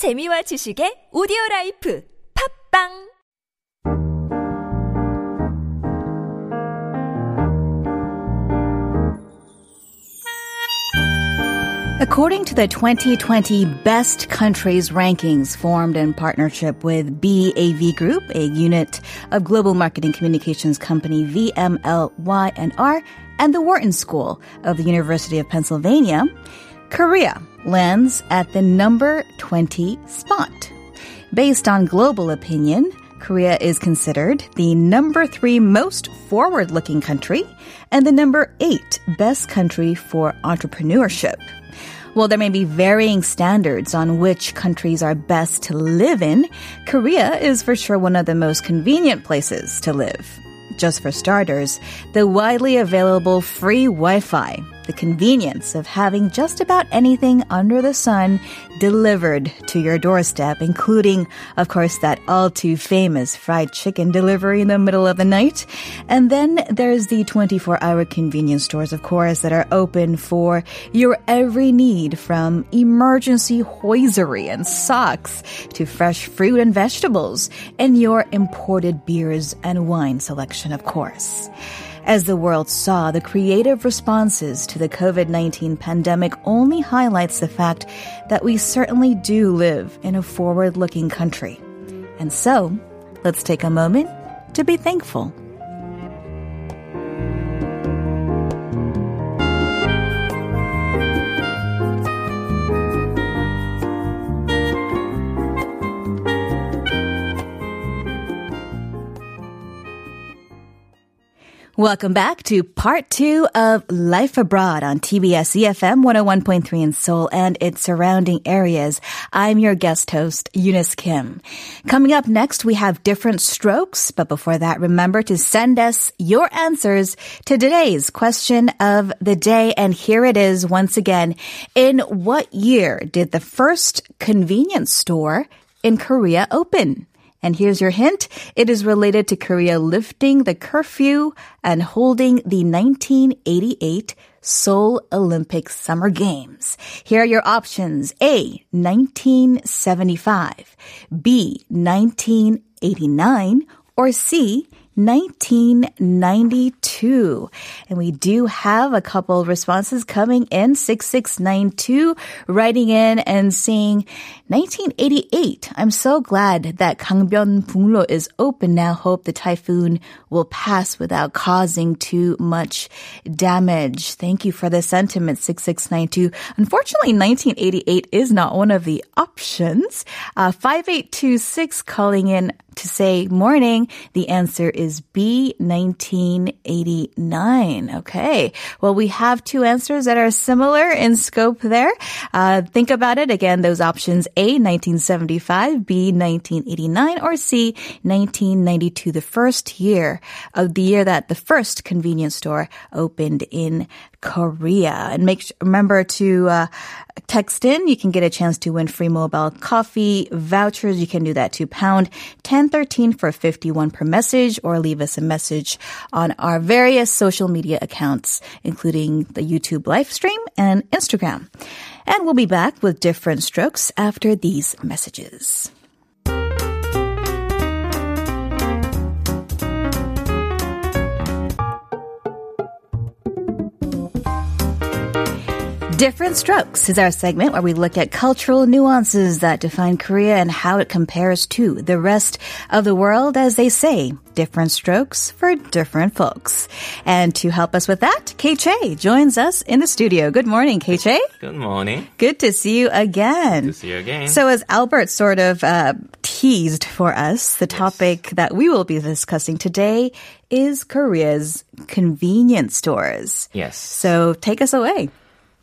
재미와 지식의 오디오 라이프 팝빵 According to the 2020 Best Countries rankings formed in partnership with BAV Group, a unit of global marketing communications company VMLY&R, and the Wharton School of the University of Pennsylvania, Korea lands at the number 20 spot. Based on global opinion, Korea is considered the number three most forward looking country and the number eight best country for entrepreneurship. While there may be varying standards on which countries are best to live in, Korea is for sure one of the most convenient places to live. Just for starters, the widely available free Wi-Fi, the convenience of having just about anything under the sun delivered to your doorstep, including, of course, that all too famous fried chicken delivery in the middle of the night. And then there's the 24 hour convenience stores, of course, that are open for your every need from emergency hosiery and socks to fresh fruit and vegetables and your imported beers and wine selection, of course. As the world saw, the creative responses to the COVID-19 pandemic only highlights the fact that we certainly do live in a forward-looking country. And so, let's take a moment to be thankful. Welcome back to part two of Life Abroad on TBS EFM 101.3 in Seoul and its surrounding areas. I'm your guest host, Eunice Kim. Coming up next, we have different strokes, but before that, remember to send us your answers to today's question of the day. And here it is once again. In what year did the first convenience store in Korea open? And here's your hint. It is related to Korea lifting the curfew and holding the 1988 Seoul Olympic Summer Games. Here are your options. A, 1975. B, 1989. Or C, 1992. And we do have a couple responses coming in. 6692 writing in and saying 1988. I'm so glad that Gangbyeon Bungno is open now. Hope the typhoon will pass without causing too much damage. Thank you for the sentiment, 6692. Unfortunately, 1988 is not one of the options. Uh, 5826 calling in to say morning. The answer is B, 1989. Okay. Well, we have two answers that are similar in scope there. Uh, think about it. Again, those options A, 1975, B, 1989, or C, 1992, the first year of the year that the first convenience store opened in Korea. And make remember to uh, text in. You can get a chance to win free mobile coffee vouchers. You can do that to pound 1013 for 51 per message or leave us a message on our various social media accounts, including the YouTube live stream and Instagram. And we'll be back with different strokes after these messages. Different Strokes is our segment where we look at cultural nuances that define Korea and how it compares to the rest of the world. As they say, different strokes for different folks. And to help us with that, Che joins us in the studio. Good morning, Che. Good morning. Good to see you again. Good to see you again. So as Albert sort of uh, teased for us, the topic that we will be discussing today is Korea's convenience stores. yes. So take us away.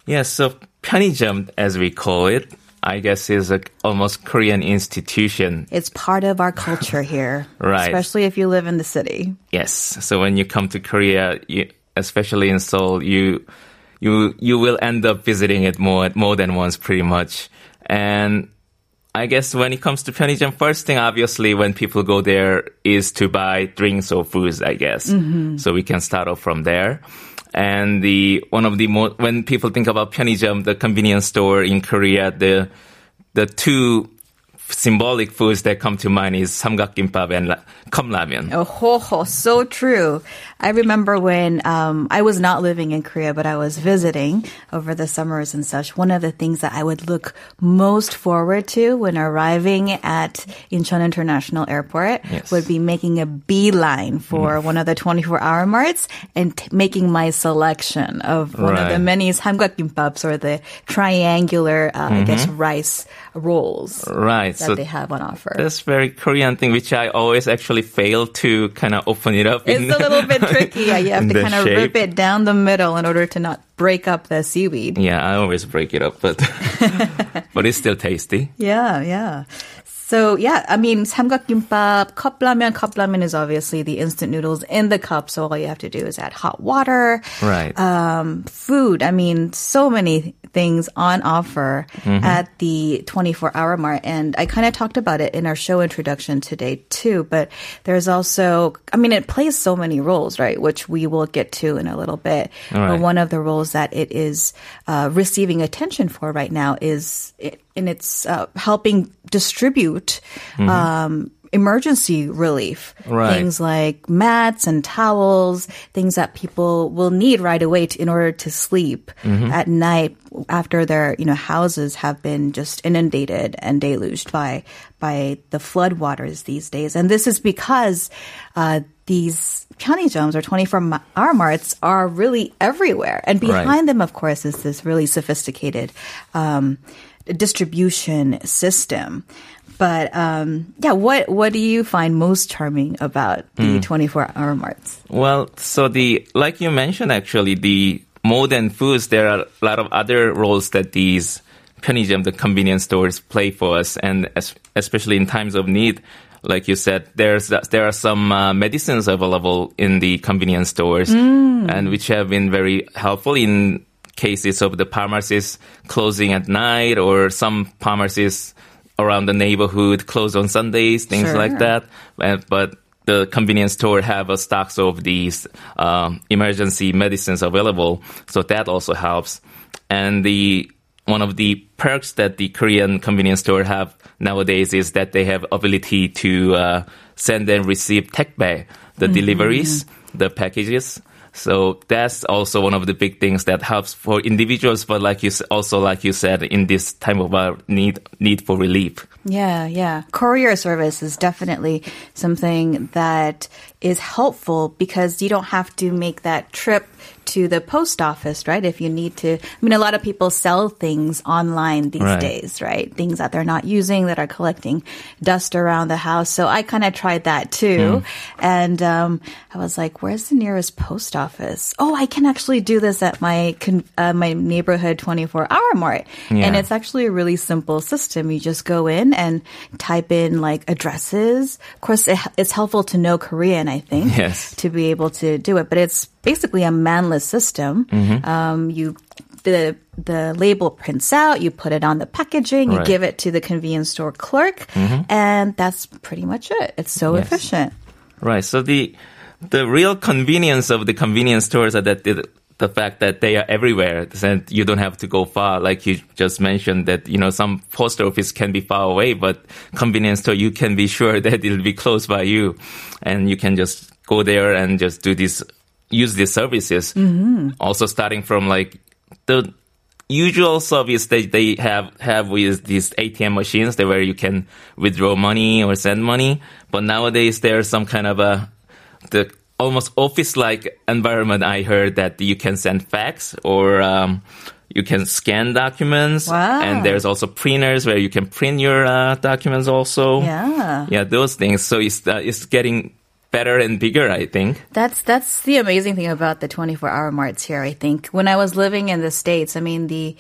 Yeah, so 편의점, as we call it, I guess is a almost Korean institution. It's part of our culture here, right? Especially if you live in the city. Yes. So when you come to Korea, you, especially in Seoul, you you you will end up visiting it more more than once, pretty much. And I guess when it comes to 편의점, first thing obviously when people go there is to buy drinks or foods. I guess mm-hmm. so. We can start off from there And the one of the more when people think about 편의점, the convenience store in Korea, the the two symbolic foods that come to mind is samgakgimbap and kamlamyeon. Oh, ho, ho, so true. I remember when um, I was not living in Korea, but I was visiting over the summers and such. One of the things that I would look most forward to when arriving at Incheon International Airport yes. would be making a beeline for mm. one of the 24-hour marts and t- making my selection of one right. of the many samgakgimbaps or the triangular, uh, mm-hmm. I guess, mm-hmm. rice rolls. Right that So they have on offer. that's very Korean thing, which I always actually fail to kind of open it up. It's a little bit tricky. Yeah, you have to kind of shape. rip it down the middle in order to not break up the seaweed. Yeah, I always break it up, but but it's still tasty. Yeah, yeah. So yeah, I mean, samgakgimbap, cup ramen. Cup ramen is obviously the instant noodles in the cup. So all you have to do is add hot water. Right. Um, food. I mean, so many things on offer at the 24 hour mark. And I kind of talked about it in our show introduction today too. But there's also, I mean, it plays so many roles, right? Which we will get to in a little bit. But one of the roles that it is uh, receiving attention for right now is in its uh, helping distribute um, emergency relief. Right. Things like mats and towels, things that people will need right away to, in order to sleep at night after their you know houses have been just inundated and deluged by by the flood waters these days. And this is because uh, these 편의점s or 24 hour marts are really everywhere. And Right. behind them, of course, is this really sophisticated um, distribution system. But um, yeah, what what do you find most charming about the 24 hour marts? Well, so the like you mentioned, actually, the more than foods, there are a lot of other roles that these 편의점, the convenience stores, play for us, and es- especially in times of need. Like you said, there's there are some uh, medicines available in the convenience stores, and which have been very helpful in cases of the pharmacies closing at night or some pharmacies around the neighborhood closed on Sundays, things Sure. like that. Uh, But the convenience store have a stocks of these um, emergency medicines available, so that also helps. And the one of the perks that the Korean convenience store have nowadays is that they have ability to uh, send and receive 택배, the deliveries, the packages. So that's also one of the big things that helps for individuals, but like you also like you said, in this time of our need need for relief. Yeah, yeah. Courier service is definitely something that is helpful because you don't have to make that trip to the post office, right? If you need to. I mean, a lot of people sell things online these Right. days, right? Things that they're not using that are collecting dust around the house. So I kind of tried that too. And um, I was like, where's the nearest post office? Oh, I can actually do this at my con- uh, my neighborhood 24 hour mart. And it's actually a really simple system. You just go in and type in like addresses. Of course, it, it's helpful to know Korean, I think, Yes. to be able to do it. But it's basically a manless system. Mm-hmm. Um, you the the label prints out. You put it on the packaging. You Right. give it to the convenience store clerk, and that's pretty much it. It's so Mm-hmm. Yes. efficient. Right. So the the real convenience of the convenience stores are that the, the fact that they are everywhere, and you don't have to go far. Like you just mentioned, that you know some post office can be far away, but convenience store you can be sure that it'll be close by you, and you can just go there and just do this, use these services. Also, starting from like the usual service that they have have with these ATM machines, that where you can withdraw money or send money. But nowadays there's some kind of a the almost office-like environment. I heard that you can send fax or um, you can scan documents, Wow. and there's also printers where you can print your uh, documents also. Yeah. yeah, those things. So it's uh, it's getting better and bigger. I think. That's that's the amazing thing about the 24 hour marts here. I think when I was living in the states, I mean the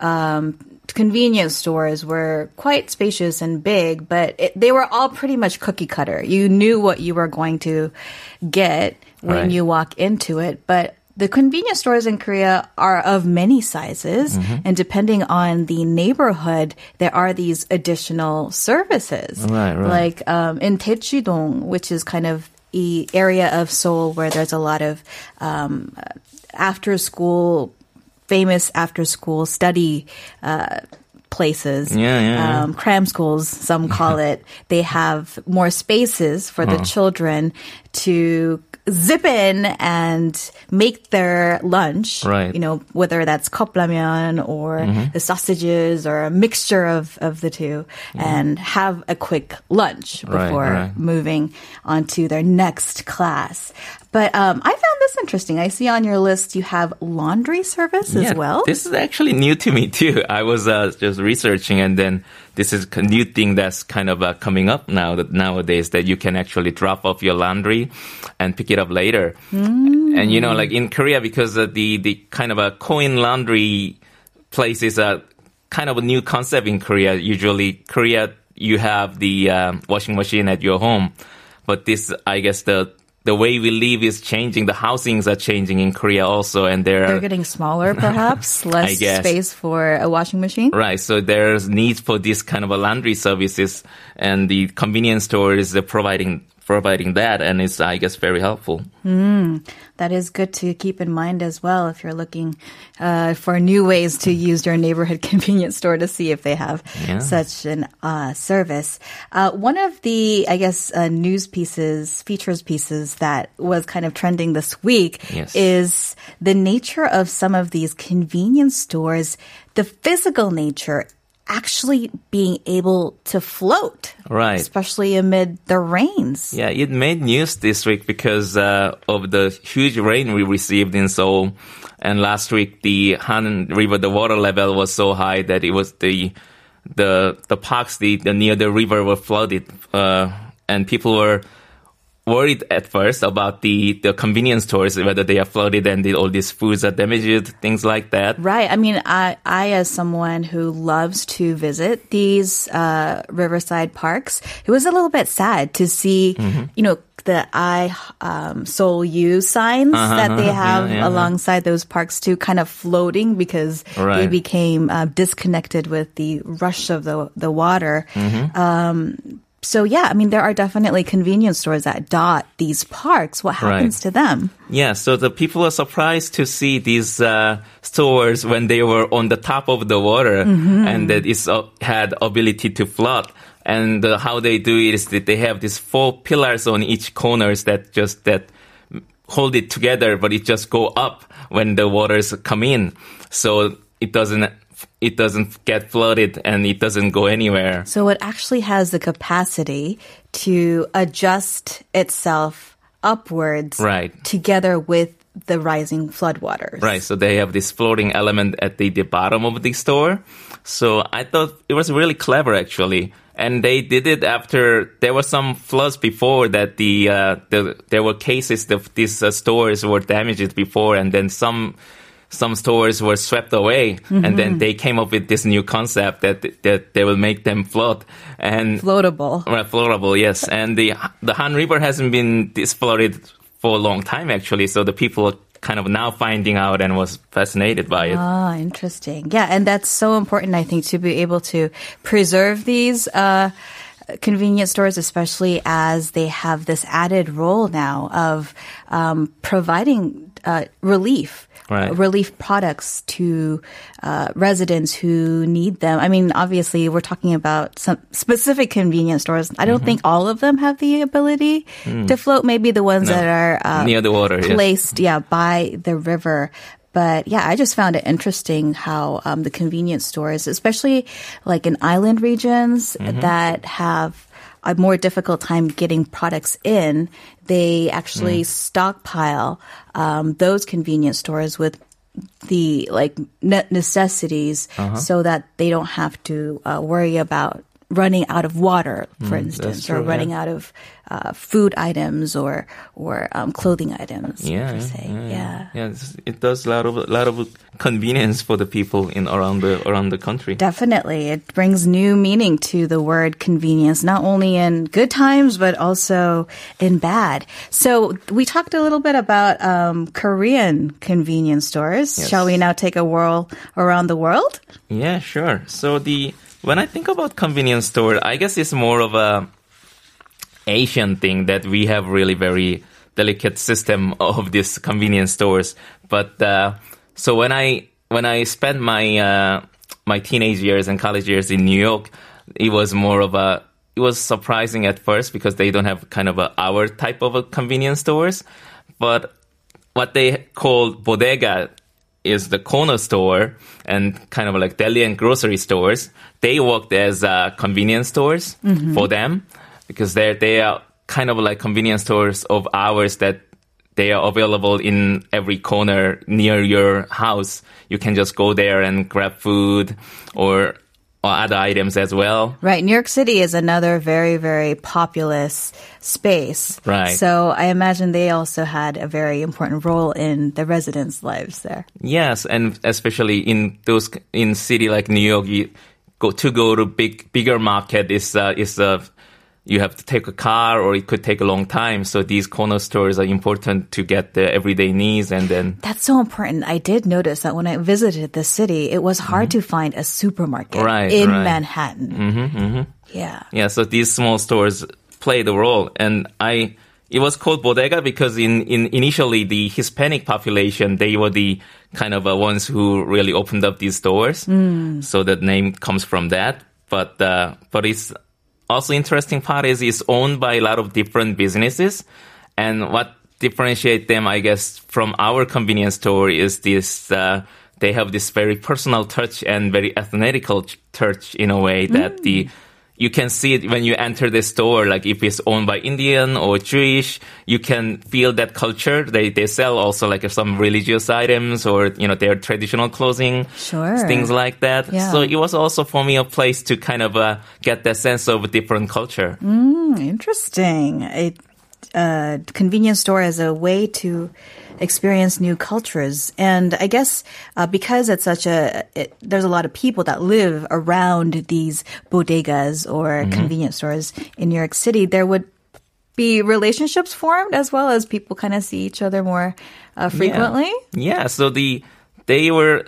um, convenience stores were quite spacious and big, but it, they were all pretty much cookie cutter. You knew what you were going to get when Right. you walk into it, but the convenience stores in Korea are of many sizes, Mm-hmm. and depending on the neighborhood, there are these additional services. Right, right. Like um, in Daechidong, which is kind of the area of Seoul where there's a lot of um, after school, famous after school study uh, places. Yeah, yeah, yeah. Um, cram schools, some call it. They have more spaces for the children to zip in and make their lunch. Right. You know, whether that's koplamen or Mm-hmm. the sausages or a mixture of, of the 2 and have a quick lunch Right, before right. moving on to their next class. But um, I found this interesting. I see on your list you have laundry service as well. This is actually new to me too. I was uh, just researching, and then this is a new thing that's kind of uh, coming up now that nowadays that you can actually drop off your laundry and pick it up later. And you know, like in Korea, because of the the kind of a coin laundry places are kind of a new concept in Korea. Usually, Korea you have the um, washing machine at your home, but this, I guess, the the way we live is changing. The housings are changing in Korea also, and They're are getting smaller, perhaps, less space for a washing machine. Right. So there's need for this kind of a laundry services, and the convenience stores uh, providing providing that, and it's I guess very helpful. That is good to keep in mind as well if you're looking uh, for new ways to use your neighborhood convenience store to see if they have Yeah. such an uh, service. Uh, one of the, I guess, uh, news pieces, features pieces that was kind of trending this week Yes. is the nature of some of these convenience stores, the physical nature actually being able to float. Right. Especially amid the rains. Yeah, it made news this week because uh, of the huge rain we received in Seoul. And last week, the Han River, the water level was so high that it was the the the parks the, the near the river were flooded, uh, and people were worried at first about the the convenience stores whether they are flooded and all these foods are damaged, things like that. Right. I mean, I, I, as someone who loves to visit these uh, riverside parks, it was a little bit sad to see, Mm-hmm. you know, the I um, Soul You signs that they have Uh-huh. yeah, yeah. alongside those parks too, kind of floating because they became uh, disconnected with the rush of the the water. Mm-hmm. Um, so yeah, I mean, there are definitely convenience stores that dot these parks. What happens to them? Yeah, so the people are surprised to see these uh, stores when they were on the top of the water and that it's uh, had ability to float. And uh, how they do it is that they have these four pillars on each corners that just that hold it together, but it just go up when the waters come in. So it doesn't it doesn't get flooded and it doesn't go anywhere. So it actually has the capacity to adjust itself upwards Right. together with the rising floodwaters. Right. So they have this floating element at the, the bottom of the store. So I thought it was really clever actually. And they did it after there were some floods before that the, uh, the there were cases that these uh, stores were damaged before and then some some stores were swept away and then they came up with this new concept that that they will make them float and Floatable. Right, floatable, yes. And the the Han River hasn't been this flooded for a long time, actually. So the people are kind of now finding out and was fascinated by it. Ah, interesting. Yeah, and that's so important, I think, to be able to preserve these uh, convenience stores, especially as they have this added role now of um, providing uh, relief. Right. Relief products to uh, residents who need them. I mean, obviously, we're talking about some specific convenience stores. I don't Mm-hmm. think all of them have the ability to float. Maybe the ones that are uh, Mm. Near the water, yes. placed, yeah, by the river. But yeah, I just found it interesting how um, the convenience stores, especially like in island regions Mm-hmm. that have a more difficult time getting products in, they actually Mm. stockpile um, those convenience stores with the like ne- necessities Uh-huh. so that they don't have to uh, worry about running out of water, for Mm, instance, true, or yeah. running out of uh, food items or or um, clothing items Yeah, per se. yeah, Yeah. yeah. It does a lot of a lot of convenience for the people in around the around the country. Definitely. It brings new meaning to the word convenience, not only in good times, but also in bad. So we talked a little bit about um, Korean convenience stores. Yes. Shall we now take a whirl around the world? Yeah, sure. So the when I think about convenience store, I guess it's more of a Asian thing that we have really very delicate system of these convenience stores. But uh, so when I when I spent my uh, my teenage years and college years in New York, it was more of a it was surprising at first because they don't have kind of a our type of a convenience stores, but what they call bodega is the corner store and kind of like deli and grocery stores. They worked as uh, convenience stores for them because they're they are kind of like convenience stores of ours that they are available in every corner near your house. You can just go there and grab food or other items as well. Right. New York City is another very, very populous space. Right. So I imagine they also had a very important role in the residents' lives there. Yes, and especially in those in city like New York, you go to go to big bigger market is uh, is uh, you have to take a car or it could take a long time. So these corner stores are important to get the everyday needs and then That's so important. I did notice that when I visited the city, it was hard to find a supermarket Mm-hmm. Right, in right. Manhattan. Mm-hmm, mm-hmm. Yeah. Yeah, so these small stores play the role. And I, it was called bodega because in, in initially the Hispanic population, they were the kind of uh, ones who really opened up these stores. So the name comes from that. But, uh, but it's also interesting part is it's owned by a lot of different businesses. And what differentiate them, I guess, from our convenience store is this, uh, they have this very personal touch and very ethnetical touch in a way that the, you can see it when you enter the store, like if it's owned by Indian or Jewish, you can feel that culture. They, they sell also like some religious items or, you know, their traditional clothing. Sure. Things like that. Yeah. So it was also for me a place to kind of uh, get that sense of a different culture. Interesting. A uh, convenience store as a way to experience new cultures, and I guess uh, because it's such a it, there's a lot of people that live around these bodegas or convenience stores in New York City, there would be relationships formed as well as people kind of see each other more uh, frequently. Yeah. So the they were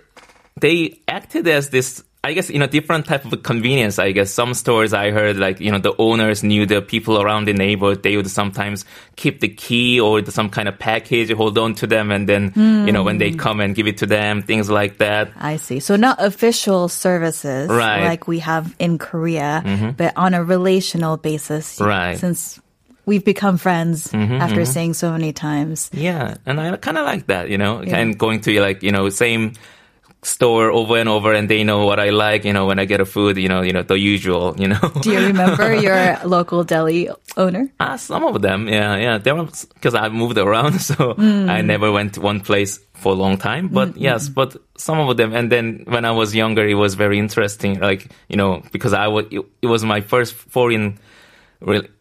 they acted as this. I guess in a different type of convenience. I guess some stores I heard like you know the owners knew the people around the neighborhood. They would sometimes keep the key or some kind of package, hold on to them, and then you know when they come and give it to them, things like that. I see. So not official services Right. Mm-hmm. like we have in Korea, but on a relational basis. Right. Mm-hmm, Since we've become friends after seeing so many times. Yeah, and I kind of like that, you know, and going to like you know same store over and over, and they know what I like, you know, when I get a food, you know, you know the usual, you know. Do you remember your local deli owner? Ah, some of them, yeah, yeah. There were because I moved around, so I never went to one place for a long time. But yes, but some of them. And then when I was younger, it was very interesting. Like you know, because I was, it, it was my first foreign,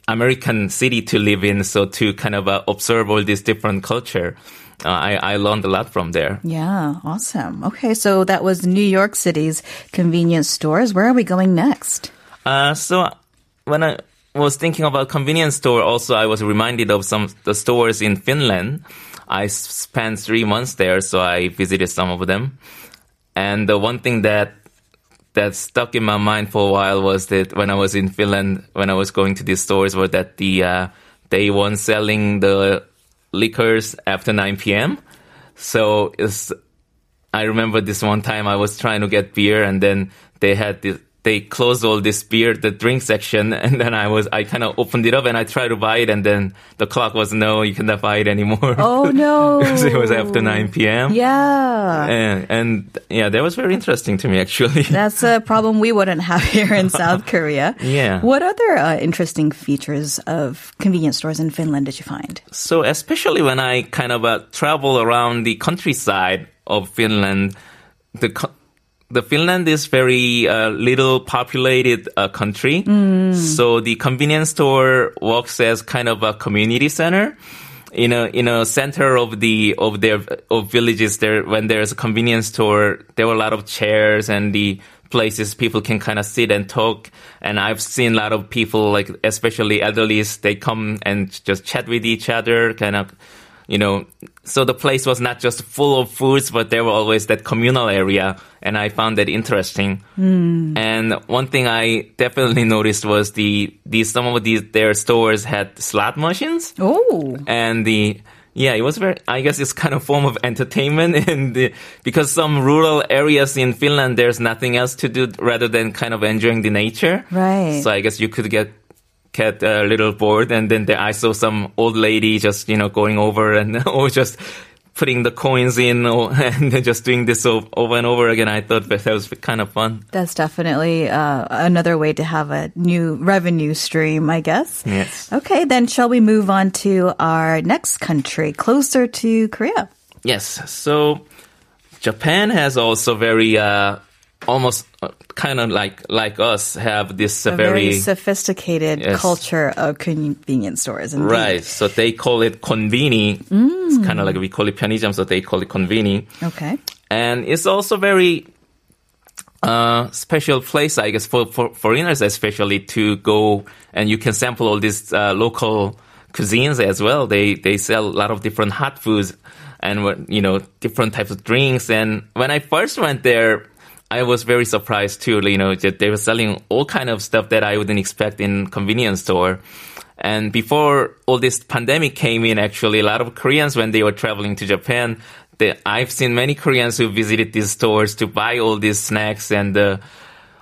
American city to live in. So to kind of uh, observe all this different culture, uh, I I learned a lot from there. Yeah, awesome. Okay, so that was New York City's convenience stores. Where are we going next? Uh, so when I was thinking about convenience store, also I was reminded of some the stores in Finland. I spent three months there, so I visited some of them. And the one thing that that stuck in my mind for a while was that when I was in Finland, when I was going to these stores, was that the uh, they weren't selling the liquors after 9 p.m. So I remember this one time I was trying to get beer and then they had this, they closed all this beer, the drink section, and then I was, I kind of opened it up and I tried to buy it and then the clock was no, you cannot buy it anymore. Oh no. because it was after 9 p.m. Yeah. And, and yeah, that was very interesting to me actually. That's a problem we wouldn't have here in South Korea. Yeah. What other uh, interesting features of convenience stores in Finland did you find? So especially when I kind of uh, travel around the countryside of Finland, the co- the Finland is very uh, little populated uh, country, so the convenience store works as kind of a community center. In a in a center of the of their of villages, there when there's a convenience store, there were a lot of chairs and the places people can kind of sit and talk. And I've seen a lot of people, like especially elderlies, they come and just chat with each other, kind of you know, so the place was not just full of foods, but there were always that communal area, and I found that interesting. Hmm. And one thing I definitely noticed was the the some of these their stores had slot machines, Oh. and the Yeah, it was very. I guess it's kind of form of entertainment, in the, because some rural areas in Finland, there's nothing else to do rather than kind of enjoying the nature. Right. So I guess you could get get a little bored, and then I saw some old lady just you know going over and or just putting the coins in or, and just doing this over and over again. I thought that was kind of fun. That's definitely uh, another way to have a new revenue stream, I guess. Yes. Okay, then shall we move on to our next country, closer to Korea? Yes. So Japan has also very uh, almost uh, kind of like like us have this uh, A very, very sophisticated Yes. culture of convenience stores. Indeed. right. So they call it konbini. It's kind of like we call it 편의점, so they call it konbini. Okay. and it's also very uh, special place, I guess, for, for foreigners especially to go and you can sample all these uh, local cuisines as well. They they sell a lot of different hot foods and what you know different types of drinks. And when I first went there, I was very surprised too. You know, that they were selling all kind of stuff that I wouldn't expect in convenience store. And before all this pandemic came in, actually, a lot of Koreans, when they were traveling to Japan, they, I've seen many Koreans who visited these stores to buy all these snacks and uh,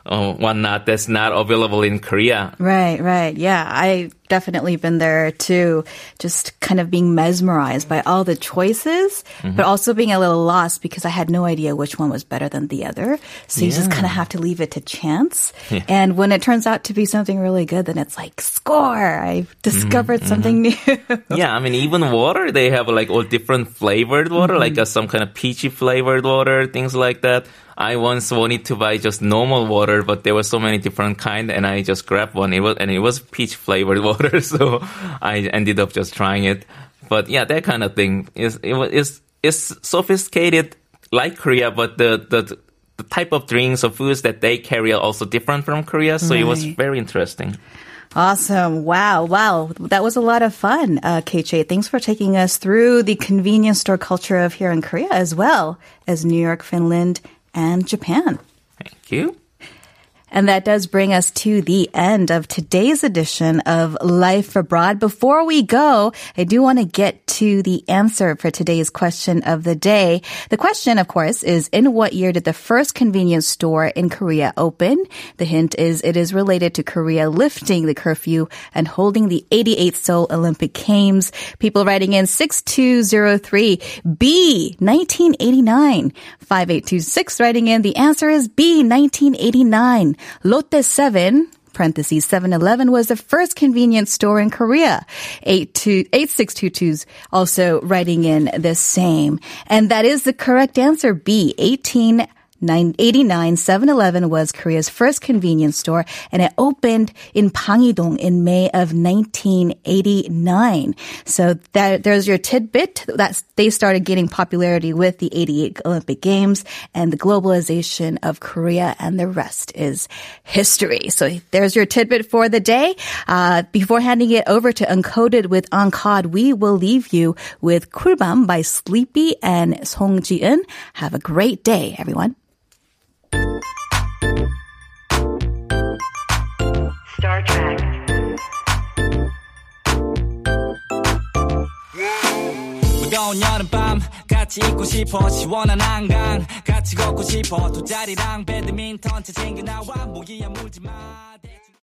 uh, whatnot that's not available in Korea. Right, right. Yeah, I definitely been there too. Just kind of being mesmerized by all the choices, Mm-hmm. but also being a little lost because I had no idea which one was better than the other. So you just kind of have to leave it to chance. And when it turns out to be something really good, then it's like, score! I've discovered something new. yeah, I mean, even water, they have like all different flavored water, like uh, some kind of peachy flavored water, things like that. I once wanted to buy just normal water, but there were so many different kind, and I just grabbed one. It was and it was peach flavored water, so I ended up just trying it. But yeah, that kind of thing is it was is is sophisticated like Korea, but the the the type of drinks or foods that they carry are also different from Korea. So it was very interesting. Awesome. Wow. Wow. That was a lot of fun, uh, KJ. Thanks for taking us through the convenience store culture of here in Korea as well as New York, Finland, and Japan. Thank you. And that does bring us to the end of today's edition of Life Abroad. Before we go, I do want to get to the answer for today's question of the day. The question, of course, is in what year did the first convenience store in Korea open? The hint is it is related to Korea lifting the curfew and holding the 88th Seoul Olympic Games. People writing in 6203 B 1989 5826 writing in the answer is B 1989 Lotte 7 parentheses 7-Eleven was the first convenience store in Korea. 8622's also writing in the same. And that is the correct answer. B, 18 989 7-Eleven was Korea's first convenience store and it opened in Bangidong in May of 1989. So that, there's your tidbit. That's, they started gaining popularity with the 88 Olympic Games and the globalization of Korea and the rest is history. So there's your tidbit for the day. Uh, before handing it over to Uncoded with Uncod, we will leave you with Kulbam by Sleepy and Song Ji-eun. Have a great day, everyone. Star Trek. 무더운 여름밤 같이 있고 싶어 시원한 한강 같이 걷고 싶어 두 자리랑 배드민턴 채 챙겨 나와 모기야 물지마